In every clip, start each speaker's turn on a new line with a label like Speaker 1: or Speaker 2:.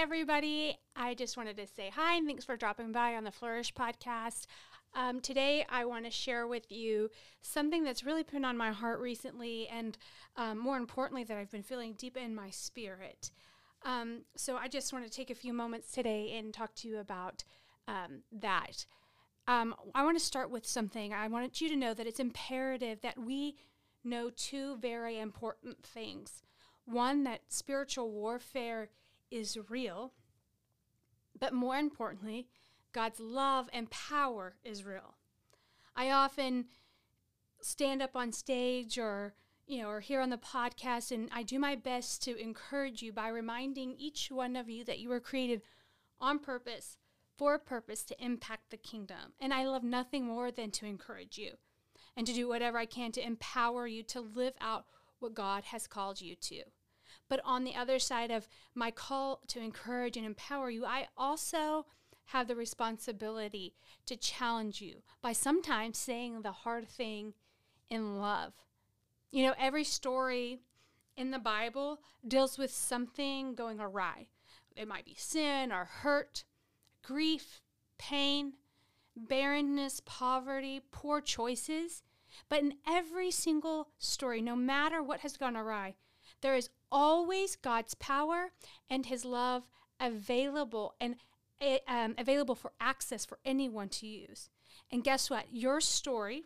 Speaker 1: Everybody. I just wanted to say hi and thanks for dropping by on the Flourish podcast. Um, today, I want to share with you something that's really been on my heart recently, and um, more importantly, that I've been feeling deep in my spirit. Um, so, I just want to take a few moments today and talk to you about um, that. Um, I want to start with something. I want you to know that it's imperative that we know two very important things. One, that spiritual warfare is real, but more importantly, God's love and power is real. I often stand up on stage or you know, or here on the podcast, and I do my best to encourage you by reminding each one of you that you were created on purpose, for a purpose to impact the kingdom. And I love nothing more than to encourage you and to do whatever I can to empower you to live out what God has called you to. But on the other side of my call to encourage and empower you, I also have the responsibility to challenge you by sometimes saying the hard thing in love. You know, every story in the Bible deals with something going awry. It might be sin or hurt, grief, pain, barrenness, poverty, poor choices. But in every single story, no matter what has gone awry, there is always God's power and His love available and eh, um, available for access for anyone to use. And guess what? Your story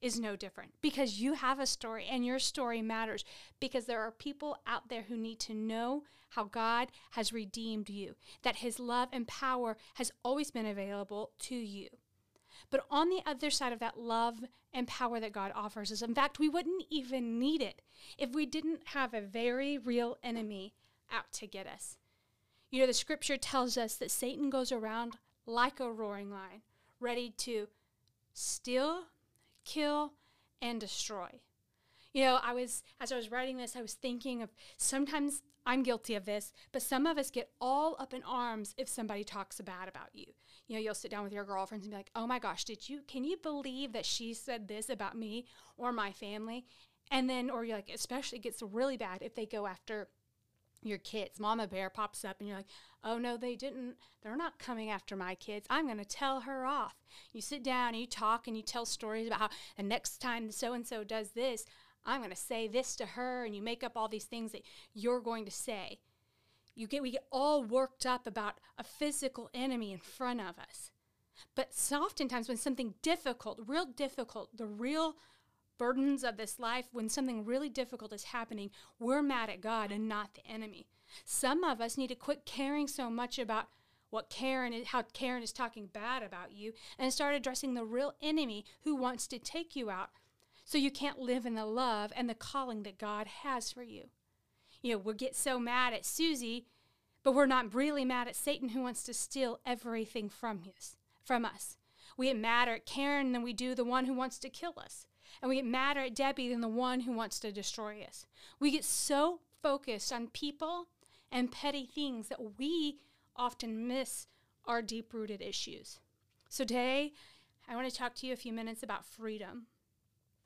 Speaker 1: is no different because you have a story and your story matters because there are people out there who need to know how God has redeemed you, that His love and power has always been available to you. But on the other side of that love and power that God offers us, in fact, we wouldn't even need it if we didn't have a very real enemy out to get us. You know, the scripture tells us that Satan goes around like a roaring lion, ready to steal, kill, and destroy. You know, I was, as I was writing this, I was thinking of sometimes I'm guilty of this, but some of us get all up in arms if somebody talks bad about you you know, you'll sit down with your girlfriends and be like, oh my gosh, did you, can you believe that she said this about me or my family? And then, or you're like, especially it gets really bad if they go after your kids. Mama bear pops up and you're like, oh no, they didn't. They're not coming after my kids. I'm going to tell her off. You sit down and you talk and you tell stories about how the next time so and so does this, I'm going to say this to her. And you make up all these things that you're going to say you get we get all worked up about a physical enemy in front of us. But oftentimes when something difficult, real difficult, the real burdens of this life, when something really difficult is happening, we're mad at God and not the enemy. Some of us need to quit caring so much about what Karen is, how Karen is talking bad about you and start addressing the real enemy who wants to take you out so you can't live in the love and the calling that God has for you you know, we get so mad at Susie, but we're not really mad at Satan who wants to steal everything from us. From us. We get madder at Karen than we do the one who wants to kill us. And we get madder at Debbie than the one who wants to destroy us. We get so focused on people and petty things that we often miss our deep rooted issues. So today, I want to talk to you a few minutes about freedom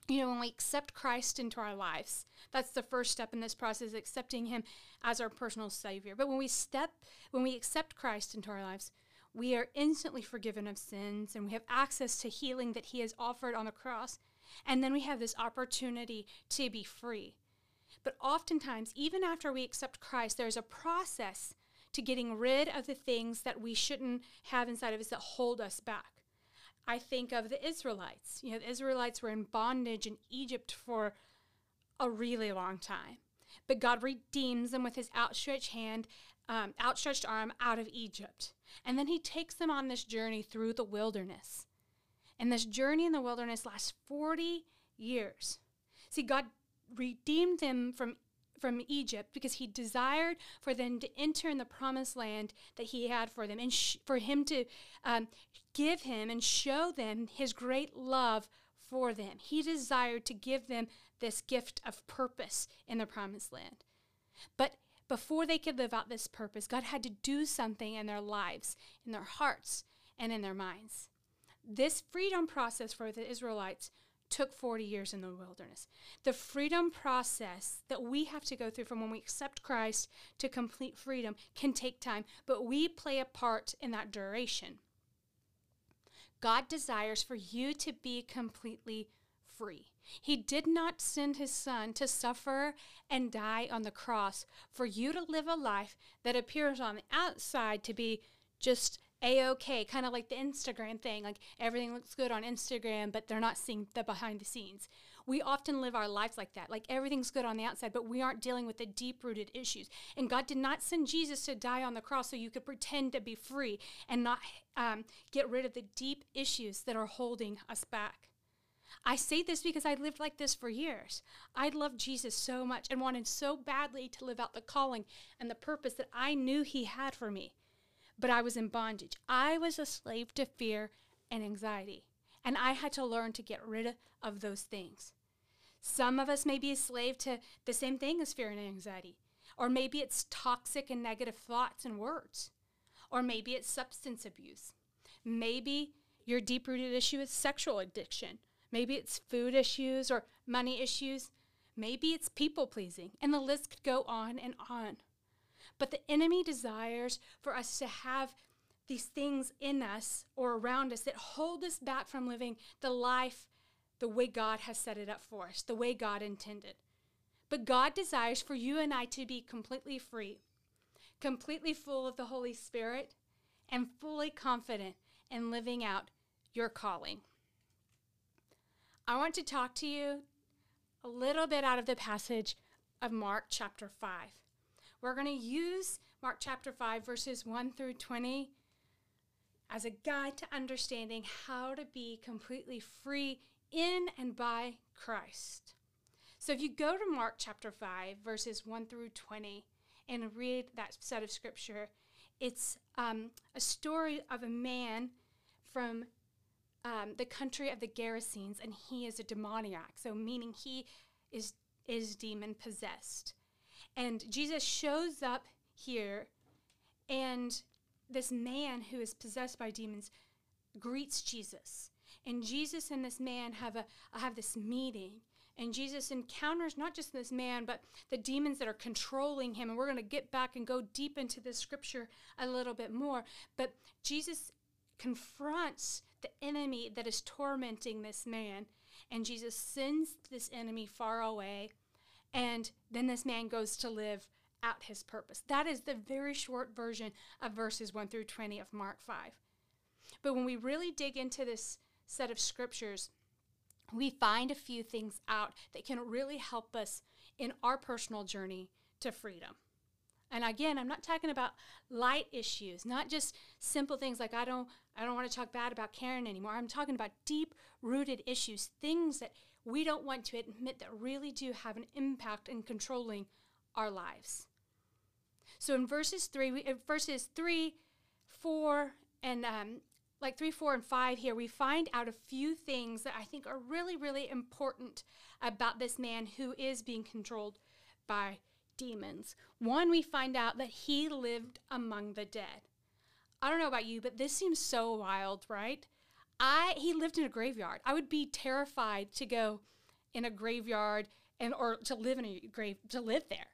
Speaker 1: you know, when we accept Christ into our lives, that's the first step in this process, accepting Him as our personal Savior. But when we step, when we accept Christ into our lives, we are instantly forgiven of sins and we have access to healing that He has offered on the cross. And then we have this opportunity to be free. But oftentimes, even after we accept Christ, there's a process to getting rid of the things that we shouldn't have inside of us that hold us back. I think of the Israelites. You know, the Israelites were in bondage in Egypt for a really long time. But God redeems them with his outstretched hand, um, outstretched arm out of Egypt. And then he takes them on this journey through the wilderness. And this journey in the wilderness lasts 40 years. See, God redeemed them from from Egypt because he desired for them to enter in the promised land that he had for them and sh- for him to um, give him and show them his great love for them. He desired to give them this gift of purpose in the promised land. But before they could live out this purpose, God had to do something in their lives, in their hearts, and in their minds. This freedom process for the Israelites took 40 years in the wilderness. The freedom process that we have to go through from when we accept Christ to complete freedom can take time, but we play a part in that duration. God desires for you to be completely free. He did not send his son to suffer and die on the cross for you to live a life that appears on the outside to be just a okay, kind of like the Instagram thing. Like everything looks good on Instagram, but they're not seeing the behind the scenes. We often live our lives like that. Like everything's good on the outside, but we aren't dealing with the deep rooted issues. And God did not send Jesus to die on the cross so you could pretend to be free and not um, get rid of the deep issues that are holding us back. I say this because I lived like this for years. I loved Jesus so much and wanted so badly to live out the calling and the purpose that I knew He had for me. But I was in bondage. I was a slave to fear and anxiety. And I had to learn to get rid of those things. Some of us may be a slave to the same thing as fear and anxiety. Or maybe it's toxic and negative thoughts and words. Or maybe it's substance abuse. Maybe your deep rooted issue is sexual addiction Maybe it's food issues or money issues. Maybe it's people pleasing. And the list could go on and on. But the enemy desires for us to have these things in us or around us that hold us back from living the life the way God has set it up for us, the way God intended. But God desires for you and I to be completely free, completely full of the Holy Spirit, and fully confident in living out your calling. I want to talk to you a little bit out of the passage of Mark chapter 5. We're going to use Mark chapter 5, verses 1 through 20, as a guide to understanding how to be completely free in and by Christ. So if you go to Mark chapter 5, verses 1 through 20, and read that set of scripture, it's um, a story of a man from um, the country of the Gerasenes, and he is a demoniac. So, meaning he is is demon possessed. And Jesus shows up here, and this man who is possessed by demons greets Jesus. And Jesus and this man have a have this meeting. And Jesus encounters not just this man, but the demons that are controlling him. And we're going to get back and go deep into this scripture a little bit more. But Jesus confronts the enemy that is tormenting this man. And Jesus sends this enemy far away. And then this man goes to live out his purpose. That is the very short version of verses 1 through 20 of Mark 5. But when we really dig into this set of scriptures, we find a few things out that can really help us in our personal journey to freedom. And again, I'm not talking about light issues, not just simple things like I don't I don't want to talk bad about Karen anymore. I'm talking about deep rooted issues, things that we don't want to admit that really do have an impact in controlling our lives. So in verses 3, we, in verses 3, 4 and um, like 3, 4 and 5 here, we find out a few things that I think are really really important about this man who is being controlled by demons. One, we find out that he lived among the dead. I don't know about you, but this seems so wild, right? I he lived in a graveyard. I would be terrified to go in a graveyard and or to live in a grave to live there.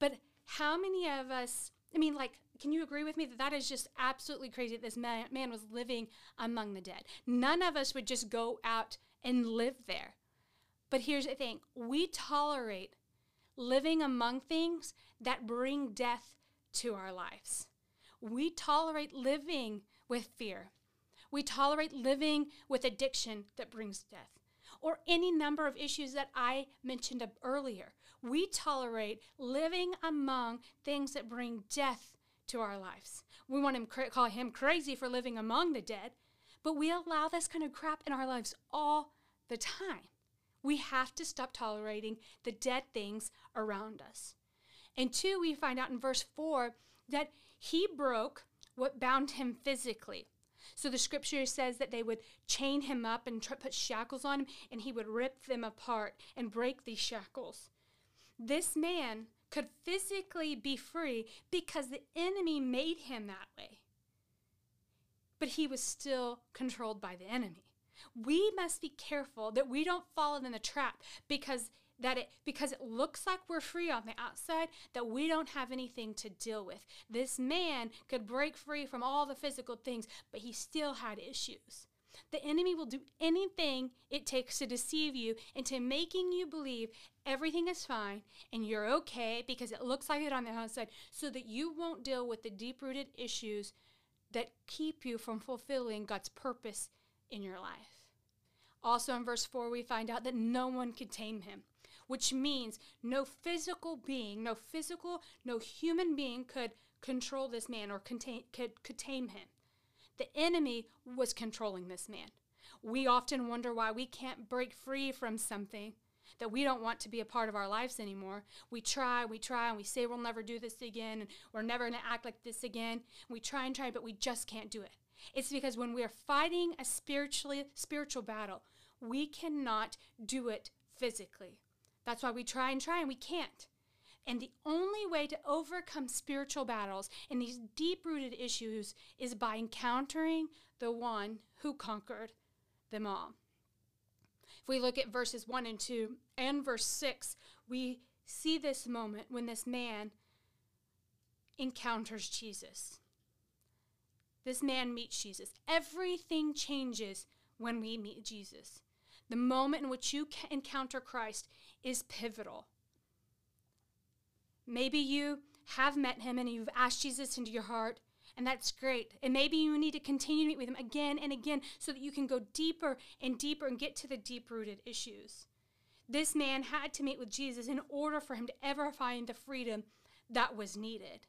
Speaker 1: But how many of us, I mean like can you agree with me that that is just absolutely crazy that this man, man was living among the dead? None of us would just go out and live there. But here's the thing we tolerate living among things that bring death to our lives. We tolerate living with fear. We tolerate living with addiction that brings death, or any number of issues that I mentioned earlier. We tolerate living among things that bring death to our lives. We want to call him crazy for living among the dead, but we allow this kind of crap in our lives all the time. We have to stop tolerating the dead things around us. And two, we find out in verse 4 that he broke what bound him physically. So the scripture says that they would chain him up and tr- put shackles on him, and he would rip them apart and break these shackles. This man could physically be free because the enemy made him that way. But he was still controlled by the enemy. We must be careful that we don't fall in the trap because that it because it looks like we're free on the outside that we don't have anything to deal with. This man could break free from all the physical things, but he still had issues. The enemy will do anything it takes to deceive you into making you believe everything is fine and you're okay because it looks like it on the outside, so that you won't deal with the deep rooted issues that keep you from fulfilling God's purpose in your life. Also, in verse 4, we find out that no one could tame him, which means no physical being, no physical, no human being could control this man or contain, could, could tame him. The enemy was controlling this man. We often wonder why we can't break free from something that we don't want to be a part of our lives anymore. We try, we try, and we say we'll never do this again, and we're never going to act like this again. We try and try, but we just can't do it. It's because when we are fighting a spiritually spiritual battle, we cannot do it physically. That's why we try and try and we can't. And the only way to overcome spiritual battles and these deep rooted issues is by encountering the one who conquered them all. If we look at verses 1 and 2 and verse 6, we see this moment when this man encounters Jesus. This man meets Jesus. Everything changes when we meet Jesus. The moment in which you encounter Christ is pivotal. Maybe you have met him and you've asked Jesus into your heart, and that's great. And maybe you need to continue to meet with him again and again so that you can go deeper and deeper and get to the deep rooted issues. This man had to meet with Jesus in order for him to ever find the freedom that was needed.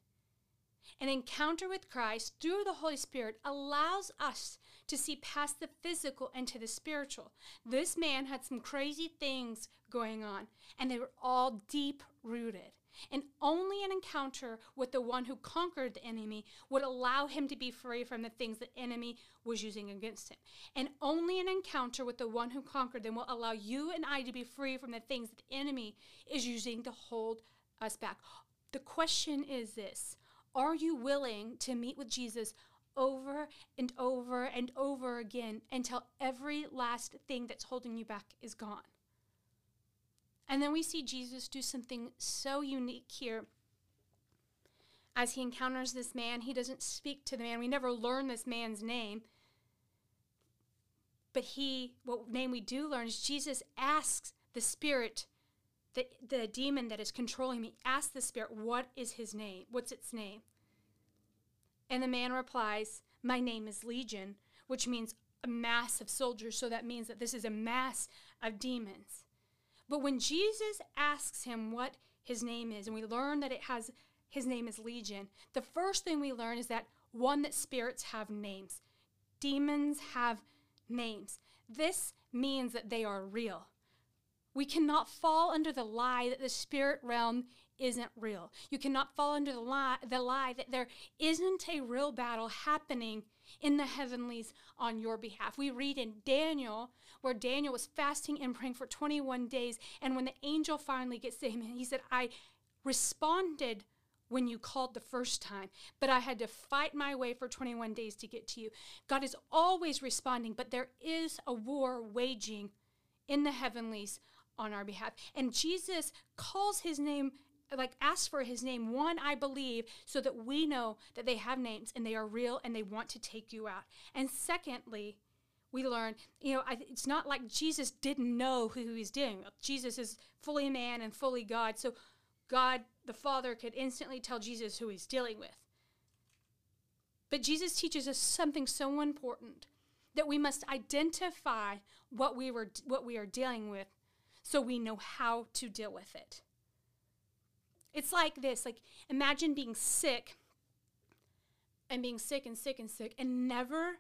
Speaker 1: An encounter with Christ through the Holy Spirit allows us to see past the physical and to the spiritual. This man had some crazy things going on, and they were all deep rooted. And only an encounter with the one who conquered the enemy would allow him to be free from the things the enemy was using against him. And only an encounter with the one who conquered them will allow you and I to be free from the things that the enemy is using to hold us back. The question is this Are you willing to meet with Jesus over and over and over again until every last thing that's holding you back is gone? And then we see Jesus do something so unique here. As he encounters this man, he doesn't speak to the man. We never learn this man's name. But he, what name we do learn is Jesus asks the spirit, the, the demon that is controlling me, asks the spirit, what is his name? What's its name? And the man replies, My name is Legion, which means a mass of soldiers. So that means that this is a mass of demons. But when Jesus asks him what his name is, and we learn that it has his name is Legion, the first thing we learn is that one, that spirits have names, demons have names. This means that they are real. We cannot fall under the lie that the spirit realm isn't real. You cannot fall under the lie, the lie that there isn't a real battle happening in the heavenlies on your behalf. We read in Daniel where Daniel was fasting and praying for 21 days. And when the angel finally gets to him, he said, I responded when you called the first time, but I had to fight my way for 21 days to get to you. God is always responding, but there is a war waging in the heavenlies on our behalf. And Jesus calls his name like asks for his name one i believe so that we know that they have names and they are real and they want to take you out and secondly we learn, you know, I, it's not like Jesus didn't know who he's dealing. Jesus is fully man and fully God. So God, the Father, could instantly tell Jesus who he's dealing with. But Jesus teaches us something so important that we must identify what we were what we are dealing with so we know how to deal with it. It's like this, like imagine being sick and being sick and sick and sick and never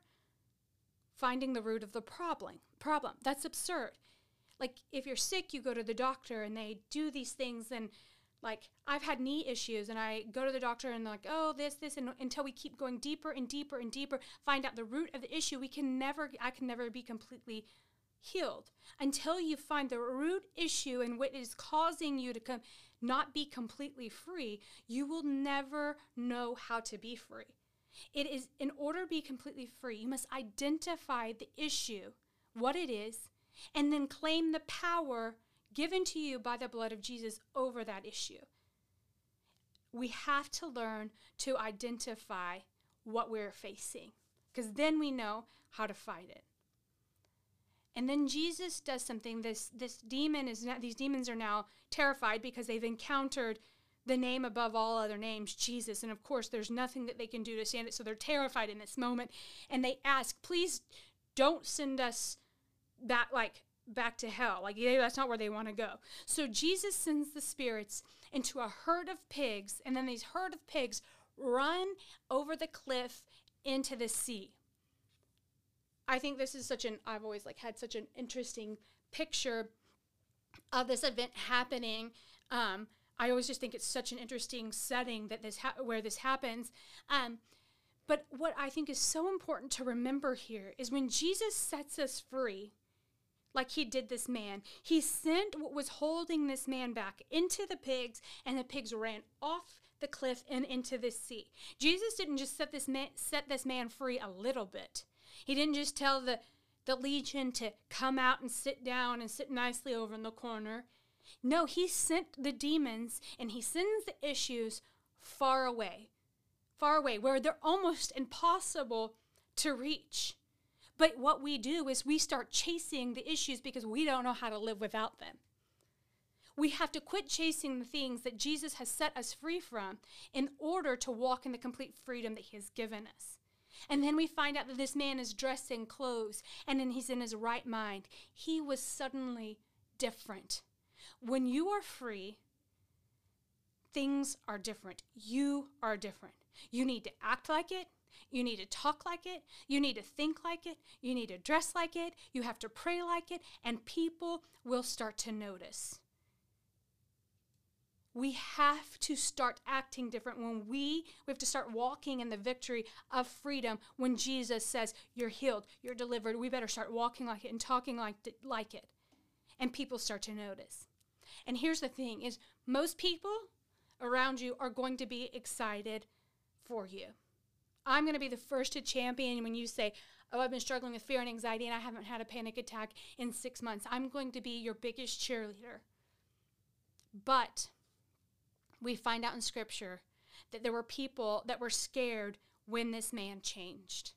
Speaker 1: finding the root of the problem. Problem. That's absurd. Like if you're sick, you go to the doctor and they do these things and like I've had knee issues and I go to the doctor and they're like, "Oh, this this and until we keep going deeper and deeper and deeper, find out the root of the issue, we can never I can never be completely healed until you find the root issue and what is causing you to come not be completely free, you will never know how to be free. It is in order to be completely free, you must identify the issue what it is, and then claim the power given to you by the blood of Jesus over that issue. We have to learn to identify what we're facing because then we know how to fight it. And then Jesus does something. This this demon is now, these demons are now terrified because they've encountered the name above all other names, Jesus. And of course, there's nothing that they can do to stand it. So they're terrified in this moment. And they ask, please don't send us back like back to hell. Like yeah, that's not where they want to go. So Jesus sends the spirits into a herd of pigs, and then these herd of pigs run over the cliff into the sea. I think this is such an I've always like had such an interesting picture of this event happening. Um, I always just think it's such an interesting setting that this ha- where this happens. Um, but what I think is so important to remember here is when Jesus sets us free, like he did this man, he sent what was holding this man back into the pigs, and the pigs ran off the cliff and into the sea. Jesus didn't just set this man set this man free a little bit. He didn't just tell the the legion to come out and sit down and sit nicely over in the corner. No, he sent the demons and he sends the issues far away, far away, where they're almost impossible to reach. But what we do is we start chasing the issues because we don't know how to live without them. We have to quit chasing the things that Jesus has set us free from in order to walk in the complete freedom that he has given us. And then we find out that this man is dressed in clothes and then he's in his right mind. He was suddenly different. When you are free, things are different. You are different. You need to act like it. You need to talk like it. You need to think like it. You need to dress like it. You have to pray like it. And people will start to notice we have to start acting different. When we we have to start walking in the victory of freedom when jesus says you're healed you're delivered we better start walking like it and talking like, like it. And people start to notice. And here's the thing is most people around you are going to be excited for you. I'm going to be the first to champion when you say oh i've been struggling with fear and anxiety and i haven't had a panic attack in six months. I'm going to be your biggest cheerleader. But we find out in scripture that there were people that were scared when this man changed.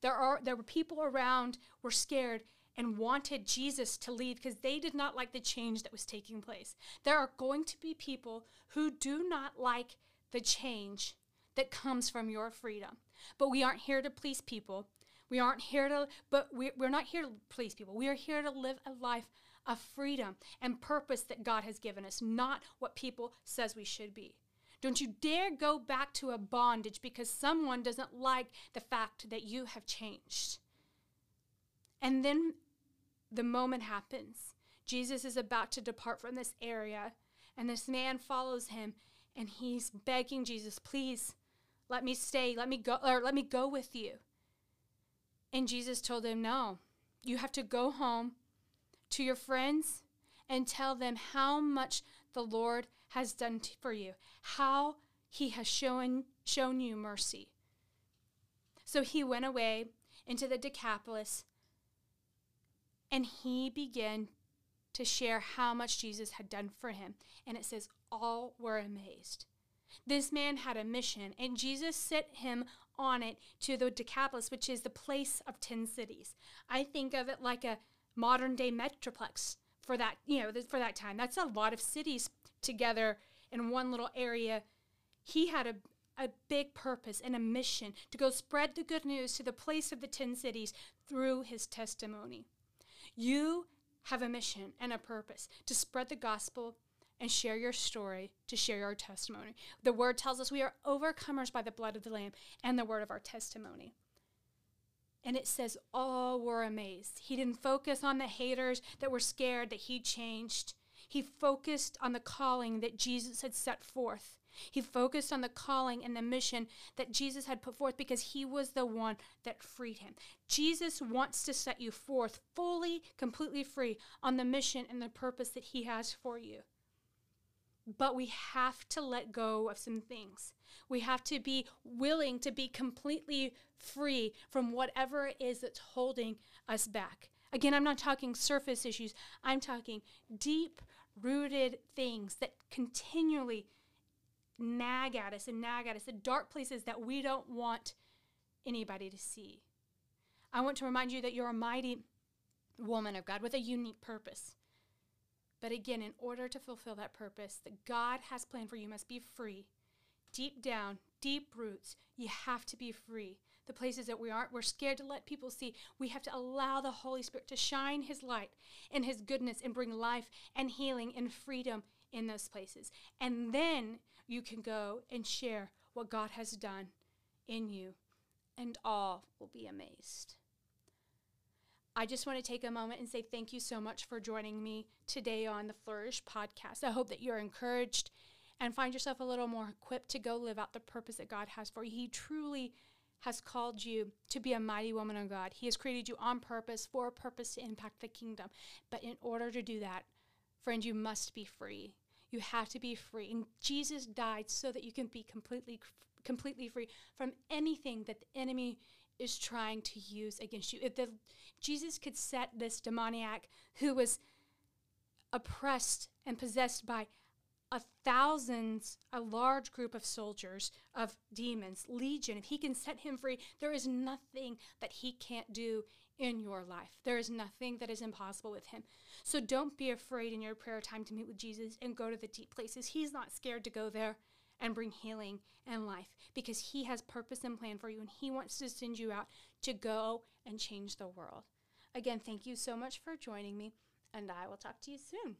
Speaker 1: There are there were people around were scared and wanted Jesus to leave because they did not like the change that was taking place. There are going to be people who do not like the change that comes from your freedom. But we aren't here to please people. We aren't here to, but we, we're not here to please people. We are here to live a life of freedom and purpose that God has given us, not what people says we should be. Don't you dare go back to a bondage because someone doesn't like the fact that you have changed. And then the moment happens. Jesus is about to depart from this area, and this man follows him, and he's begging Jesus, please let me stay, let me go, or let me go with you. And Jesus told him, No, you have to go home to your friends and tell them how much the Lord has done t- for you, how he has shown, shown you mercy. So he went away into the Decapolis and he began to share how much Jesus had done for him. And it says, all were amazed. This man had a mission, and Jesus sent him on it to the Decapolis, which is the place of 10 cities. I think of it like a modern day metroplex for that you know for that time that's a lot of cities together in one little area he had a a big purpose and a mission to go spread the good news to the place of the 10 cities through his testimony. You have a mission and a purpose to spread the gospel and share your story, to share your testimony. The word tells us we are overcomers by the blood of the Lamb and the word of our testimony. And it says all were amazed. He didn't focus on the haters that were scared that he changed. He focused on the calling that Jesus had set forth. He focused on the calling and the mission that Jesus had put forth because he was the one that freed him. Jesus wants to set you forth fully, completely free on the mission and the purpose that he has for you. But we have to let go of some things. We have to be willing to be completely free from whatever it is that's holding us back. Again, I'm not talking surface issues, I'm talking deep rooted things that continually nag at us and nag at us, the dark places that we don't want anybody to see. I want to remind you that you're a mighty woman of God with a unique purpose. But again, in order to fulfill that purpose that God has planned for you, must be free. Deep down, deep roots, you have to be free. The places that we aren't, we're scared to let people see. We have to allow the Holy Spirit to shine His light and His goodness and bring life and healing and freedom in those places. And then you can go and share what God has done in you, and all will be amazed. I just want to take a moment and say thank you so much for joining me today on the Flourish podcast. I hope that you're encouraged and find yourself a little more equipped to go live out the purpose that God has for you. He truly has called you to be a mighty woman of God. He has created you on purpose for a purpose to impact the kingdom. But in order to do that, friend, you must be free. You have to be free. And Jesus died so that you can be completely completely free from anything that the enemy is trying to use against you. If the, Jesus could set this demoniac who was oppressed and possessed by a thousands, a large group of soldiers of demons, legion, if he can set him free, there is nothing that he can't do in your life. There is nothing that is impossible with him. So don't be afraid in your prayer time to meet with Jesus and go to the deep places. He's not scared to go there and bring healing and life because he has purpose and plan for you and he wants to send you out to go and change the world. Again, thank you so much for joining me and I will talk to you soon.